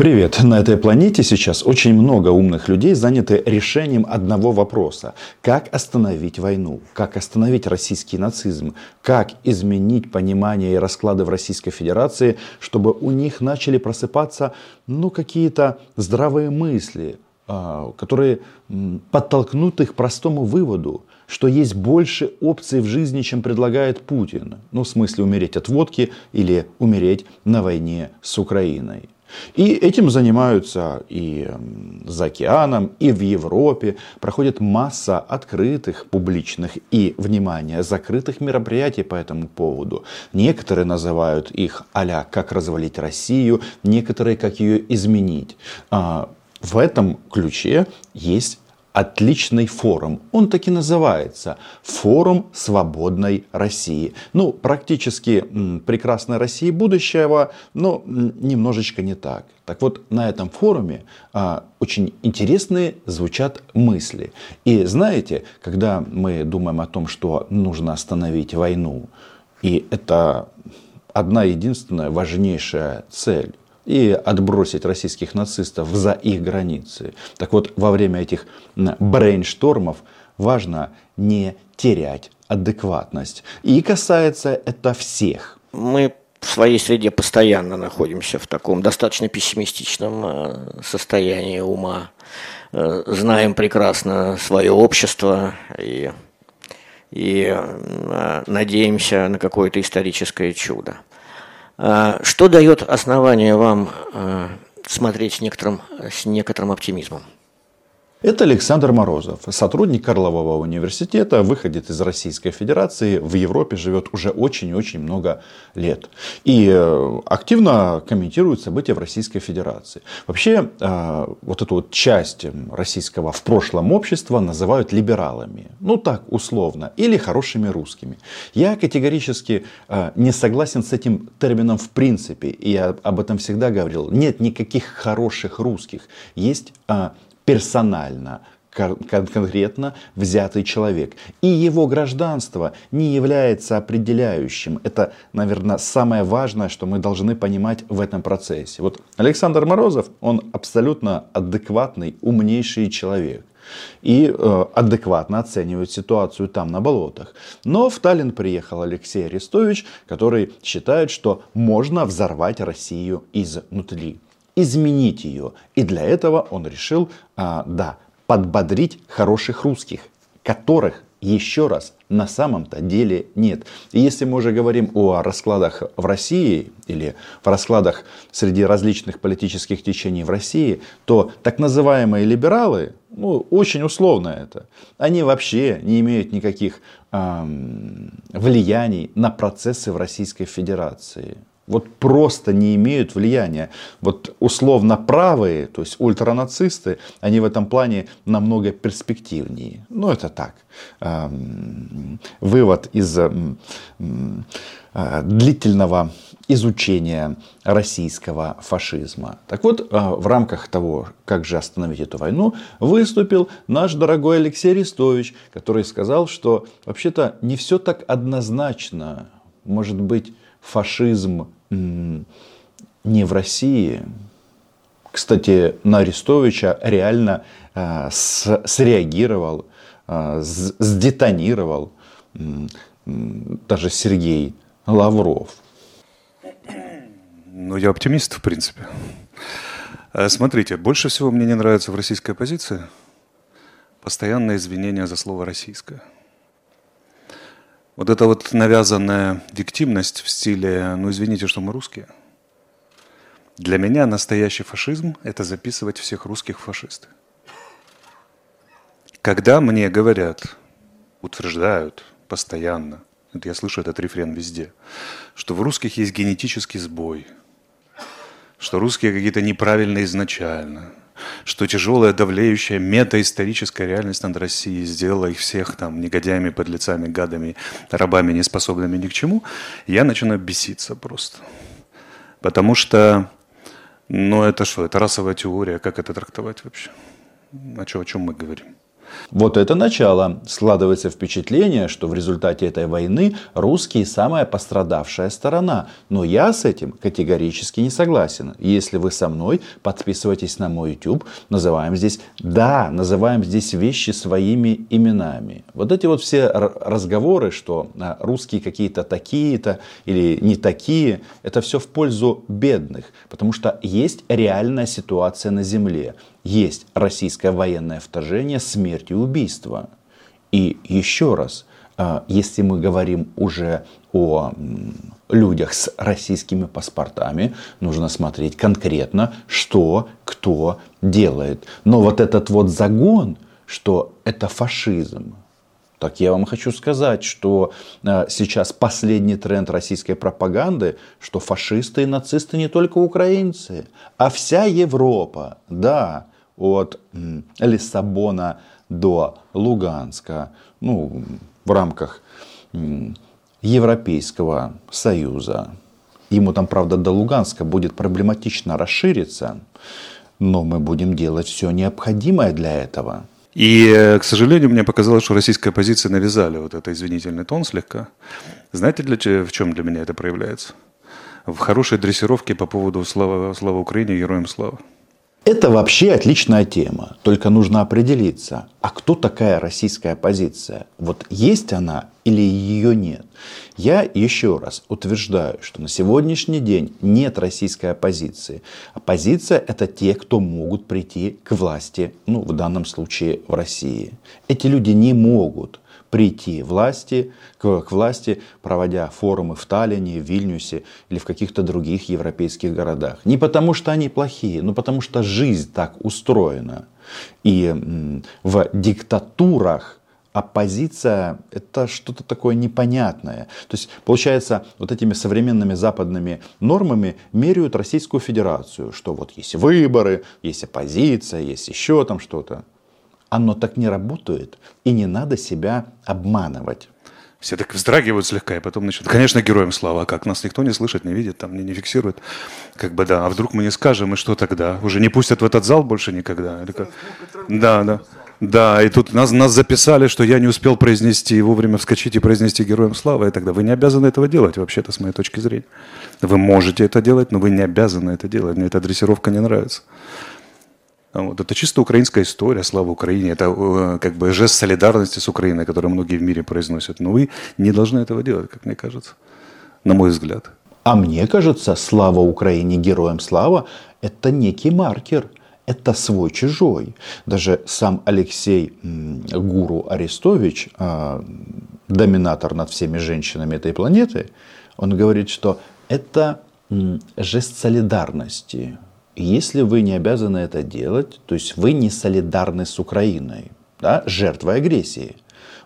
Привет! На этой планете сейчас очень много умных людей заняты решением одного вопроса. Как остановить войну? Как остановить российский нацизм? Как изменить понимание и расклады в Российской Федерации, чтобы у них начали просыпаться ну, какие-то здравые мысли, а, которые подтолкнут их к простому выводу, что есть больше опций в жизни, чем предлагает Путин. Ну, в смысле умереть от водки или умереть на войне с Украиной. И этим занимаются и за океаном, и в Европе. Проходит масса открытых, публичных и, внимание, закрытых мероприятий по этому поводу. Некоторые называют их а «Как развалить Россию», некоторые «Как ее изменить». А, в этом ключе есть отличный форум. Он так и называется. Форум свободной России. Ну, практически м, прекрасной России будущего, но немножечко не так. Так вот, на этом форуме а, очень интересные звучат мысли. И знаете, когда мы думаем о том, что нужно остановить войну, и это одна единственная важнейшая цель, и отбросить российских нацистов за их границы. Так вот, во время этих брейнштормов важно не терять адекватность. И касается это всех. Мы в своей среде постоянно находимся в таком достаточно пессимистичном э, состоянии ума. Э, знаем прекрасно свое общество и, и э, надеемся на какое-то историческое чудо. А, что дает основание вам а, смотреть с некоторым, с некоторым оптимизмом? Это Александр Морозов, сотрудник Карлового университета, выходит из Российской Федерации, в Европе живет уже очень-очень много лет. И э, активно комментирует события в Российской Федерации. Вообще, э, вот эту вот часть российского в прошлом общества называют либералами. Ну так, условно. Или хорошими русскими. Я категорически э, не согласен с этим термином в принципе. И я об этом всегда говорил. Нет никаких хороших русских. Есть персонально конкретно взятый человек. И его гражданство не является определяющим. Это, наверное, самое важное, что мы должны понимать в этом процессе. Вот Александр Морозов, он абсолютно адекватный, умнейший человек. И э, адекватно оценивает ситуацию там, на болотах. Но в Таллин приехал Алексей Арестович, который считает, что можно взорвать Россию изнутри изменить ее. И для этого он решил, а, да, подбодрить хороших русских, которых еще раз, на самом-то деле нет. И если мы уже говорим о раскладах в России или в раскладах среди различных политических течений в России, то так называемые либералы, ну, очень условно это, они вообще не имеют никаких эм, влияний на процессы в Российской Федерации вот просто не имеют влияния. Вот условно правые, то есть ультранацисты, они в этом плане намного перспективнее. Ну, это так. Вывод из а, длительного изучения российского фашизма. Так вот, а, в рамках того, как же остановить эту войну, выступил наш дорогой Алексей Арестович, который сказал, что вообще-то не все так однозначно. Может быть, фашизм не в России. Кстати, на Арестовича реально э, среагировал, э, сдетонировал даже Сергей Лавров. Ну, я оптимист, в принципе. Э, смотрите, больше всего мне не нравится в российской оппозиции постоянное извинение за слово «российское». Вот эта вот навязанная виктимность в стиле «ну извините, что мы русские». Для меня настоящий фашизм – это записывать всех русских фашисты. Когда мне говорят, утверждают постоянно, это я слышу этот рефрен везде, что в русских есть генетический сбой, что русские какие-то неправильные изначально, что тяжелая, давлеющая метаисторическая реальность над Россией сделала их всех там негодяями, подлецами, гадами, рабами, неспособными ни к чему, я начинаю беситься просто. Потому что, ну это что, это расовая теория, как это трактовать вообще? О чем, о чем мы говорим? Вот это начало. Складывается впечатление, что в результате этой войны русские самая пострадавшая сторона. Но я с этим категорически не согласен. Если вы со мной, подписывайтесь на мой YouTube. Называем здесь, да, называем здесь вещи своими именами. Вот эти вот все разговоры, что а, русские какие-то такие-то или не такие, это все в пользу бедных. Потому что есть реальная ситуация на земле есть российское военное вторжение, смерть и убийство. И еще раз, а, если мы говорим уже о людях с российскими паспортами, нужно смотреть конкретно, что кто делает. Но вот этот вот загон, что это фашизм, так я вам хочу сказать, что а, сейчас последний тренд российской пропаганды, что фашисты и нацисты не только украинцы, а вся Европа. Да, от Лиссабона до Луганска, ну, в рамках Европейского Союза. Ему там, правда, до Луганска будет проблематично расшириться, но мы будем делать все необходимое для этого. И, э, к сожалению, мне показалось, что российская оппозиция навязали вот это извинительный тон слегка. Знаете, для, в чем для меня это проявляется? В хорошей дрессировке по поводу слава, слава Украине, героям слава. Это вообще отличная тема, только нужно определиться, а кто такая российская оппозиция? Вот есть она или ее нет? Я еще раз утверждаю, что на сегодняшний день нет российской оппозиции. Оппозиция это те, кто могут прийти к власти, ну в данном случае в России. Эти люди не могут прийти власти, к, к власти, проводя форумы в Таллине, в Вильнюсе или в каких-то других европейских городах. Не потому что они плохие, но потому что жизнь так устроена. И в диктатурах оппозиция – это что-то такое непонятное. То есть, получается, вот этими современными западными нормами меряют Российскую Федерацию, что вот есть выборы, есть оппозиция, есть еще там что-то. Оно так не работает, и не надо себя обманывать. Все так вздрагивают слегка, и потом начнут. Конечно, героям слава, а как нас никто не слышит, не видит, там не, не фиксирует. Как бы да, а вдруг мы не скажем, и что тогда? Уже не пустят в этот зал больше никогда? Или как? Да, да. Да, и тут нас, нас записали, что я не успел произнести, вовремя вскочить и произнести героям слава, и тогда вы не обязаны этого делать, вообще-то, с моей точки зрения. Вы можете это делать, но вы не обязаны это делать. Мне эта дрессировка не нравится. Вот. Это чисто украинская история, слава Украине. Это э, как бы жест солидарности с Украиной, который многие в мире произносят. Но вы не должны этого делать, как мне кажется, на мой взгляд. А мне кажется, слава Украине, героям слава, это некий маркер. Это свой-чужой. Даже сам Алексей Гуру Арестович, а, доминатор над всеми женщинами этой планеты, он говорит, что это жест солидарности если вы не обязаны это делать, то есть вы не солидарны с Украиной, да, жертвой агрессии.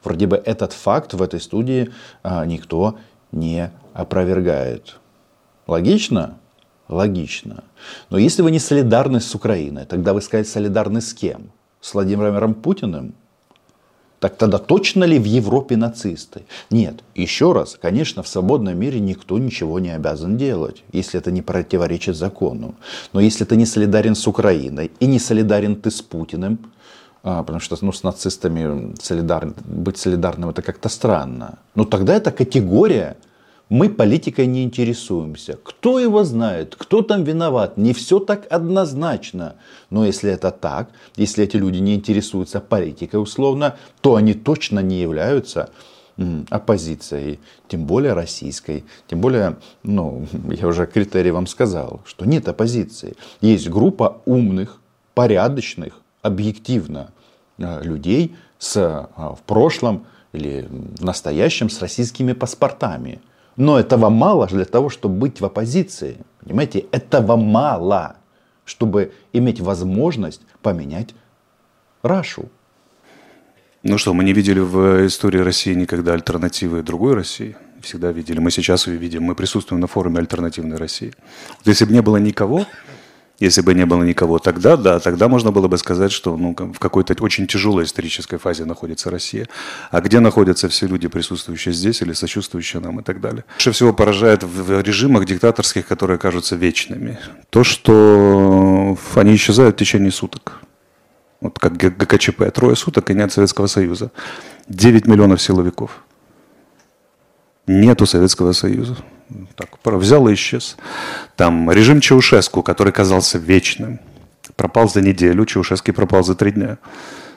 Вроде бы этот факт в этой студии а, никто не опровергает. Логично? Логично. Но если вы не солидарны с Украиной, тогда вы сказать солидарны с кем? С Владимиром Путиным? Так тогда точно ли в Европе нацисты? Нет. Еще раз, конечно, в свободном мире никто ничего не обязан делать, если это не противоречит закону. Но если ты не солидарен с Украиной и не солидарен ты с Путиным, а, потому что ну, с нацистами солидар... быть солидарным это как-то странно, ну тогда это категория мы политикой не интересуемся. Кто его знает, кто там виноват, не все так однозначно. Но если это так, если эти люди не интересуются политикой условно, то они точно не являются оппозицией, тем более российской, тем более, ну, я уже критерий вам сказал, что нет оппозиции. Есть группа умных, порядочных, объективно э, людей с, э, в прошлом или в настоящем с российскими паспортами – но этого мало для того, чтобы быть в оппозиции. Понимаете, этого мало, чтобы иметь возможность поменять Рашу. Ну что, мы не видели в истории России никогда альтернативы другой России. Всегда видели. Мы сейчас ее видим. Мы присутствуем на форуме альтернативной России. Если бы не было никого, если бы не было никого, тогда да, тогда можно было бы сказать, что ну, в какой-то очень тяжелой исторической фазе находится Россия. А где находятся все люди, присутствующие здесь или сочувствующие нам и так далее. Больше всего поражает в режимах диктаторских, которые кажутся вечными, то, что они исчезают в течение суток. Вот как ГКЧП, трое суток и нет Советского Союза. 9 миллионов силовиков. Нету Советского Союза. Так, взял и исчез. Там режим Чаушеску, который казался вечным, пропал за неделю, Чаушеский пропал за три дня.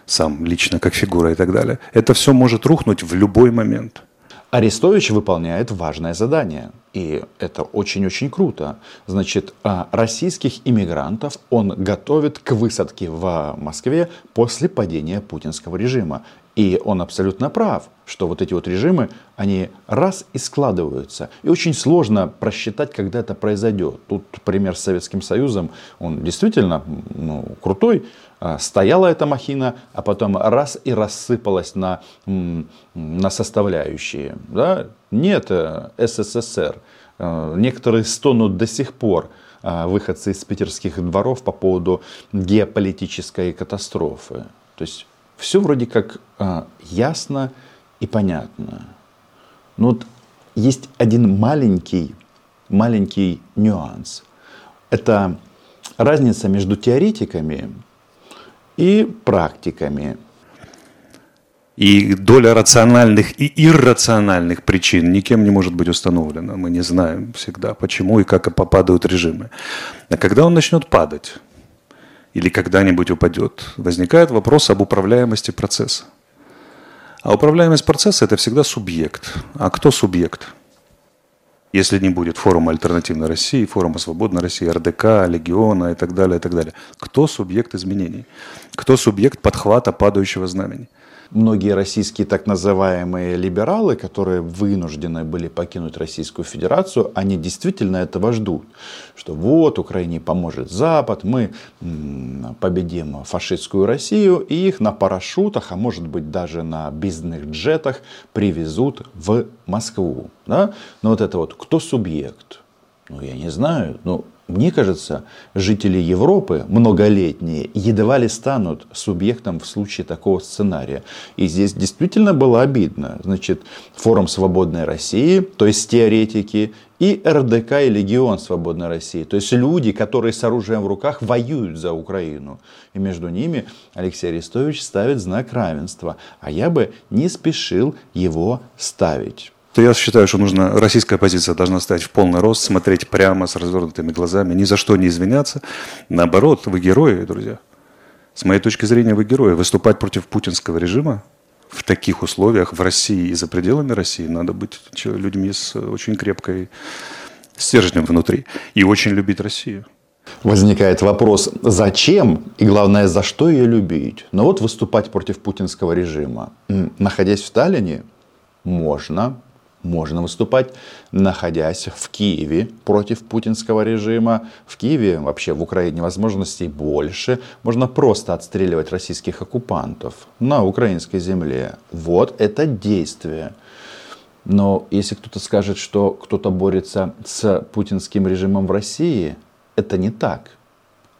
Сам лично, как фигура и так далее. Это все может рухнуть в любой момент. Арестович выполняет важное задание. И это очень-очень круто. Значит, а, российских иммигрантов он готовит к высадке в Москве после падения путинского режима. И он абсолютно прав, что вот эти вот режимы, они раз и складываются. И очень сложно просчитать, когда это произойдет. Тут пример с Советским Союзом, он действительно ну, крутой. А, стояла эта махина, а потом раз и рассыпалась на, на составляющие. Да? Нет э, СССР. Э, некоторые стонут до сих пор э, выходцы из питерских дворов по поводу геополитической катастрофы. То есть все вроде как а, ясно и понятно. Но вот есть один маленький, маленький нюанс. Это разница между теоретиками и практиками. И доля рациональных и иррациональных причин никем не может быть установлена. Мы не знаем всегда, почему и как попадают режимы. А когда он начнет падать, или когда-нибудь упадет, возникает вопрос об управляемости процесса. А управляемость процесса – это всегда субъект. А кто субъект? Если не будет форума альтернативной России, форума свободной России, РДК, Легиона и так далее, и так далее. Кто субъект изменений? Кто субъект подхвата падающего знамени? Многие российские так называемые либералы, которые вынуждены были покинуть Российскую Федерацию, они действительно этого ждут. Что вот Украине поможет Запад, мы победим фашистскую Россию, и их на парашютах, а может быть даже на бизнес джетах привезут в Москву. Да? Но вот это вот, кто субъект? Ну, я не знаю. Ну, мне кажется, жители Европы многолетние едва ли станут субъектом в случае такого сценария. И здесь действительно было обидно. Значит, форум свободной России, то есть теоретики, и РДК и Легион Свободной России. То есть люди, которые с оружием в руках воюют за Украину. И между ними Алексей Арестович ставит знак равенства. А я бы не спешил его ставить то я считаю, что нужно, российская позиция должна стать в полный рост, смотреть прямо с развернутыми глазами, ни за что не извиняться. Наоборот, вы герои, друзья. С моей точки зрения, вы герои. Выступать против путинского режима в таких условиях в России и за пределами России надо быть людьми с очень крепкой стержнем внутри и очень любить Россию. Возникает вопрос, зачем и главное, за что ее любить? Но вот выступать против путинского режима, находясь в Сталине, можно, можно выступать, находясь в Киеве против путинского режима. В Киеве, вообще в Украине возможностей больше. Можно просто отстреливать российских оккупантов на украинской земле. Вот это действие. Но если кто-то скажет, что кто-то борется с путинским режимом в России, это не так.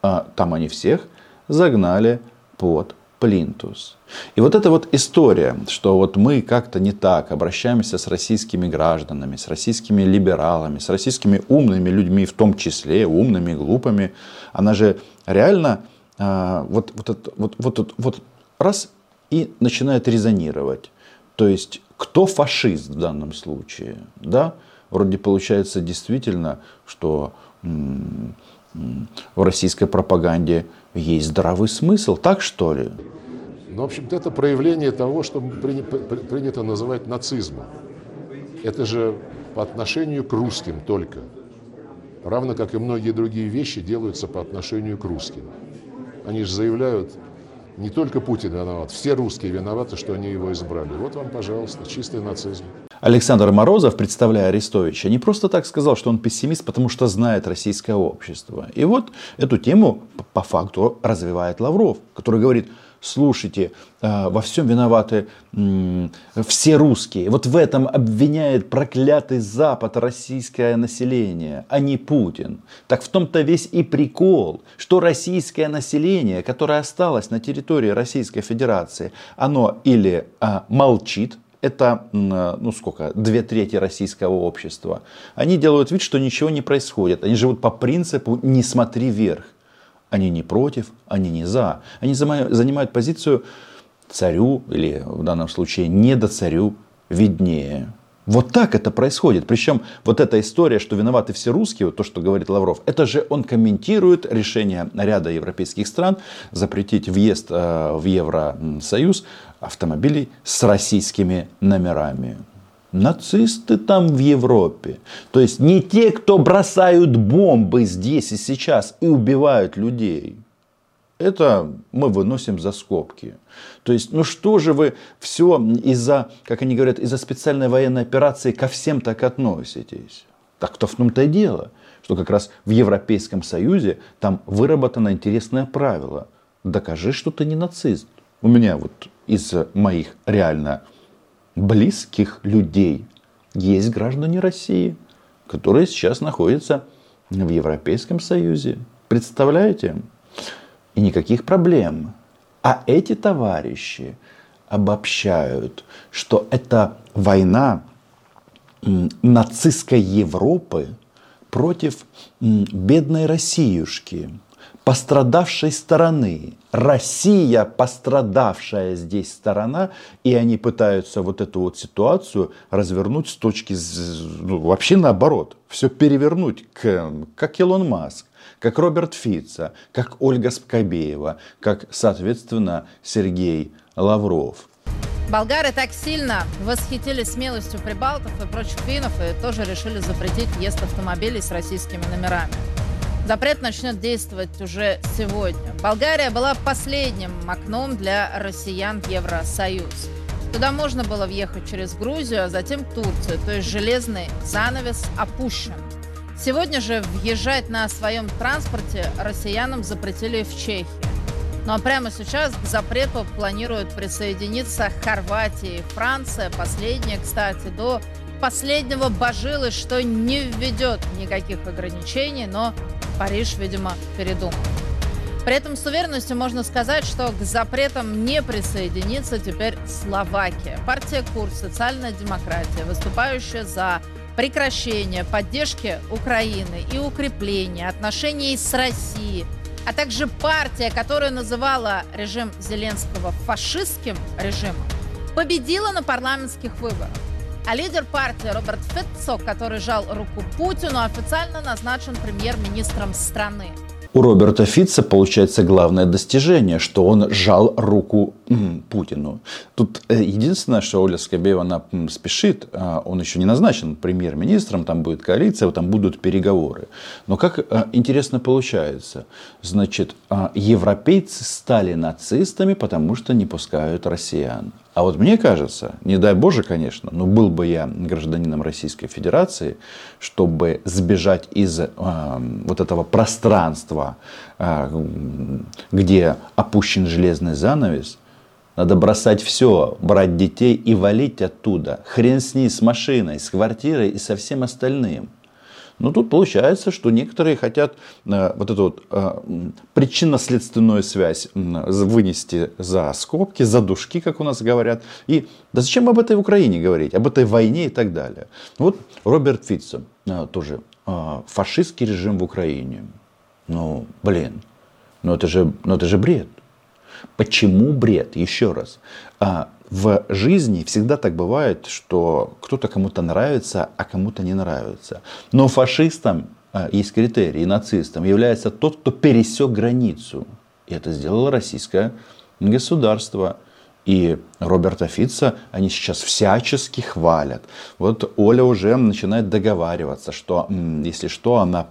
А там они всех загнали под плинтус. И вот эта вот история, что вот мы как-то не так обращаемся с российскими гражданами, с российскими либералами, с российскими умными людьми, в том числе умными, глупыми, она же реально а, вот, вот, вот, вот, вот, вот раз и начинает резонировать. То есть, кто фашист в данном случае? Да? Вроде получается действительно, что в российской пропаганде есть здравый смысл, так что ли? Ну, в общем-то, это проявление того, что принято называть нацизмом. Это же по отношению к русским только. Равно как и многие другие вещи делаются по отношению к русским. Они же заявляют, не только Путин виноват, все русские виноваты, что они его избрали. Вот вам, пожалуйста, чистый нацизм. Александр Морозов, представляя Арестовича, не просто так сказал, что он пессимист, потому что знает российское общество. И вот эту тему по факту развивает Лавров, который говорит, слушайте, э, во всем виноваты все русские. Вот в этом обвиняет проклятый Запад российское население, а не Путин. Так в том-то весь и прикол, что российское население, которое осталось на территории Российской Федерации, оно или а, молчит, это, ну сколько, две трети российского общества. Они делают вид, что ничего не происходит. Они живут по принципу «не смотри вверх». Они не против, они не за. Они занимают позицию царю, или в данном случае не до царю, виднее. Вот так это происходит. Причем вот эта история, что виноваты все русские, вот то, что говорит Лавров, это же он комментирует решение ряда европейских стран запретить въезд э, в Евросоюз автомобилей с российскими номерами. Нацисты там в Европе. То есть не те, кто бросают бомбы здесь и сейчас и убивают людей. Это мы выносим за скобки. То есть, ну что же вы все из-за, как они говорят, из-за специальной военной операции ко всем так относитесь? Так-то в том-то и дело, что как раз в Европейском Союзе там выработано интересное правило. Докажи, что ты не нацист. У меня вот из моих реально близких людей есть граждане России, которые сейчас находятся в Европейском Союзе. Представляете? и никаких проблем. А эти товарищи обобщают, что это война нацистской Европы против бедной Россиюшки, пострадавшей стороны. Россия пострадавшая здесь сторона, и они пытаются вот эту вот ситуацию развернуть с точки, ну, вообще наоборот, все перевернуть, как Илон Маск как Роберт Фица, как Ольга Скобеева, как, соответственно, Сергей Лавров. Болгары так сильно восхитились смелостью прибалтов и прочих финнов и тоже решили запретить въезд автомобилей с российскими номерами. Запрет начнет действовать уже сегодня. Болгария была последним окном для россиян в Евросоюз. Туда можно было въехать через Грузию, а затем Турцию, то есть железный занавес опущен. Сегодня же въезжать на своем транспорте россиянам запретили в Чехии. Ну а прямо сейчас к запрету планируют присоединиться Хорватия и Франция. Последняя, кстати, до последнего божилась, что не введет никаких ограничений, но Париж, видимо, передумал. При этом с уверенностью можно сказать, что к запретам не присоединится теперь Словакия. Партия Курс, социальная демократия, выступающая за прекращение поддержки Украины и укрепление отношений с Россией, а также партия, которая называла режим Зеленского фашистским режимом, победила на парламентских выборах. А лидер партии Роберт Фитцо, который жал руку Путину, официально назначен премьер-министром страны у Роберта Фитца получается главное достижение, что он жал руку Путину. Тут э, единственное, что Оля Скобеева она спешит, а, он еще не назначен премьер-министром, там будет коалиция, там будут переговоры. Но как э, интересно получается, значит, а, европейцы стали нацистами, потому что не пускают россиян. А вот мне кажется, не дай Боже, конечно, но был бы я гражданином Российской Федерации, чтобы сбежать из э, вот этого пространства, э, где опущен железный занавес, надо бросать все, брать детей и валить оттуда. Хрен с ней, с машиной, с квартирой и со всем остальным. Но тут получается, что некоторые хотят э, вот эту вот э, причинно-следственную связь вынести за скобки, за душки, как у нас говорят. И да зачем об этой Украине говорить, об этой войне и так далее. Вот Роберт Фитцем э, тоже фашистский режим в Украине. Ну, блин, ну это же, ну это же бред. Почему бред? Еще раз. А, в жизни всегда так бывает, что кто-то кому-то нравится, а кому-то не нравится. Но фашистам а, есть критерий, нацистом является тот, кто пересек границу. И это сделало российское государство. И Роберта Фитца они сейчас всячески хвалят. Вот Оля уже начинает договариваться, что если что, она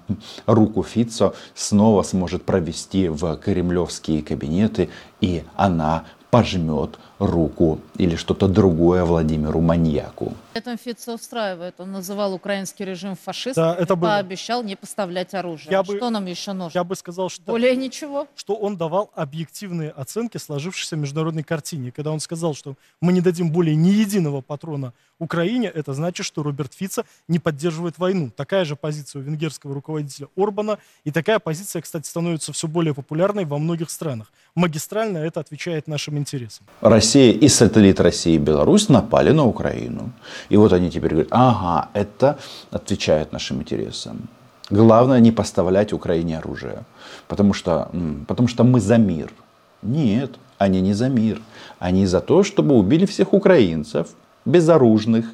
руку Фитца снова сможет провести в кремлевские кабинеты, и она пожмет руку или что-то другое Владимиру маньяку. Это Фица устраивает. Он называл украинский режим фашистом да, это и было... пообещал не поставлять оружие. Я а бы, что нам еще нужно? Я бы сказал, что... Более ничего. Что он давал объективные оценки сложившейся международной картине. Когда он сказал, что мы не дадим более ни единого патрона Украине, это значит, что Роберт Фица не поддерживает войну. Такая же позиция у венгерского руководителя Орбана. И такая позиция, кстати, становится все более популярной во многих странах. Магистрально это отвечает нашим интересам. Россия и сателлит России и Беларусь напали на Украину. И вот они теперь говорят, ага, это отвечает нашим интересам. Главное не поставлять Украине оружие. Потому что, потому что мы за мир. Нет, они не за мир. Они за то, чтобы убили всех украинцев, безоружных.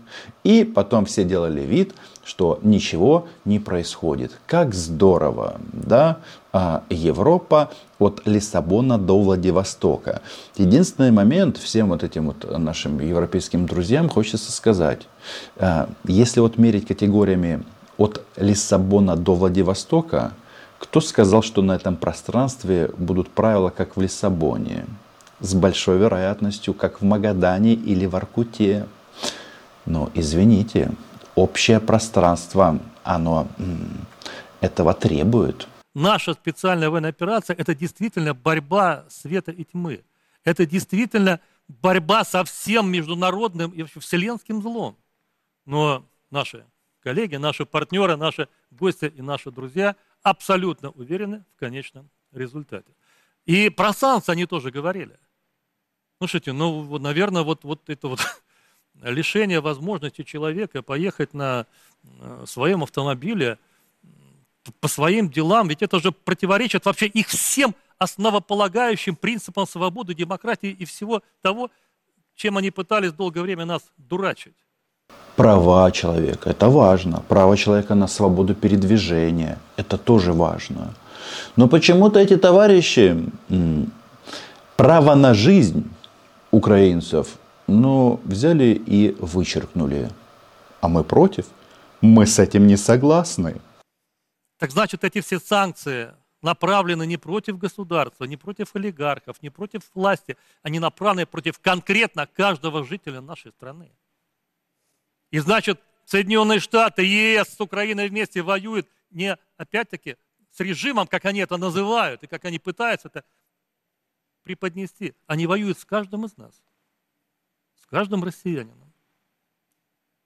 И потом все делали вид, что ничего не происходит. Как здорово, да? А, Европа от Лиссабона до Владивостока. Единственный момент всем вот этим вот нашим европейским друзьям хочется сказать. А, если вот мерить категориями от Лиссабона до Владивостока, кто сказал, что на этом пространстве будут правила, как в Лиссабоне? С большой вероятностью, как в Магадане или в Аркуте. Но извините, общее пространство, оно этого требует. Наша специальная военная операция – это действительно борьба света и тьмы. Это действительно борьба со всем международным и вообще вселенским злом. Но наши коллеги, наши партнеры, наши гости и наши друзья абсолютно уверены в конечном результате. И про санкции они тоже говорили. Слушайте, ну, наверное, вот, вот это вот лишение возможности человека поехать на э, своем автомобиле по своим делам, ведь это же противоречит вообще их всем основополагающим принципам свободы, демократии и всего того, чем они пытались долгое время нас дурачить. Права человека – это важно. Право человека на свободу передвижения – это тоже важно. Но почему-то эти товарищи право на жизнь украинцев но взяли и вычеркнули. А мы против. Мы с этим не согласны. Так значит, эти все санкции направлены не против государства, не против олигархов, не против власти, они направлены против конкретно каждого жителя нашей страны. И значит, Соединенные Штаты, ЕС с Украиной вместе воюют не, опять-таки, с режимом, как они это называют, и как они пытаются это преподнести. Они воюют с каждым из нас каждым россиянином.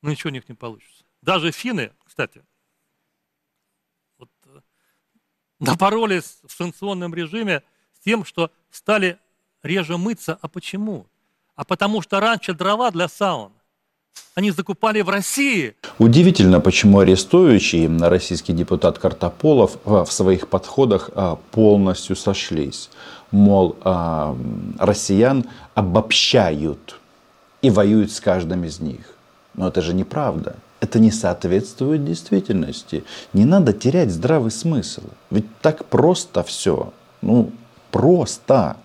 Но ничего у них не получится. Даже финны, кстати, вот, э, напоролись в санкционном режиме с тем, что стали реже мыться. А почему? А потому что раньше дрова для саун они закупали в России. Удивительно, почему арестующий российский депутат Картополов э, в своих подходах э, полностью сошлись. Мол, россиян обобщают и воюют с каждым из них. Но это же неправда. Это не соответствует действительности. Не надо терять здравый смысл. Ведь так просто все. Ну, просто.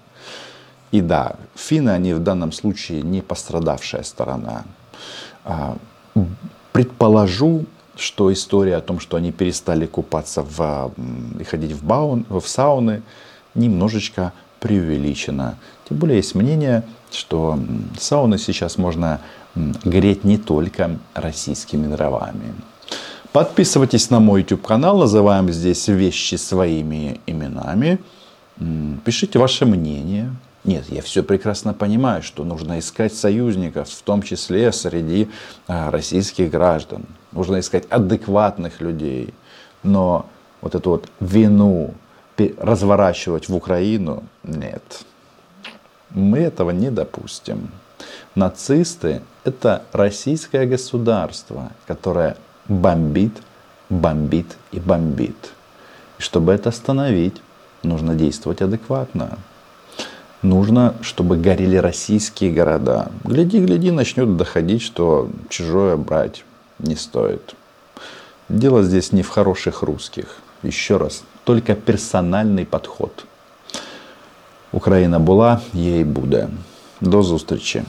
И да, финны, они в данном случае не пострадавшая сторона. А, предположу, что история о том, что они перестали купаться в, и ходить в, баун, в сауны, немножечко преувеличена. Тем более есть мнение, что сауны сейчас можно греть не только российскими дровами. Подписывайтесь на мой YouTube канал, называем здесь вещи своими именами. Пишите ваше мнение. Нет, я все прекрасно понимаю, что нужно искать союзников, в том числе среди а, российских граждан. Нужно искать адекватных людей. Но вот эту вот вину разворачивать в Украину, нет. Мы этого не допустим. Нацисты – это российское государство, которое бомбит, бомбит и бомбит. И чтобы это остановить, нужно действовать адекватно. Нужно, чтобы горели российские города. Гляди, гляди, начнет доходить, что чужое брать не стоит. Дело здесь не в хороших русских. Еще раз, только персональний підход. Україна була, є і буде. До зустрічі.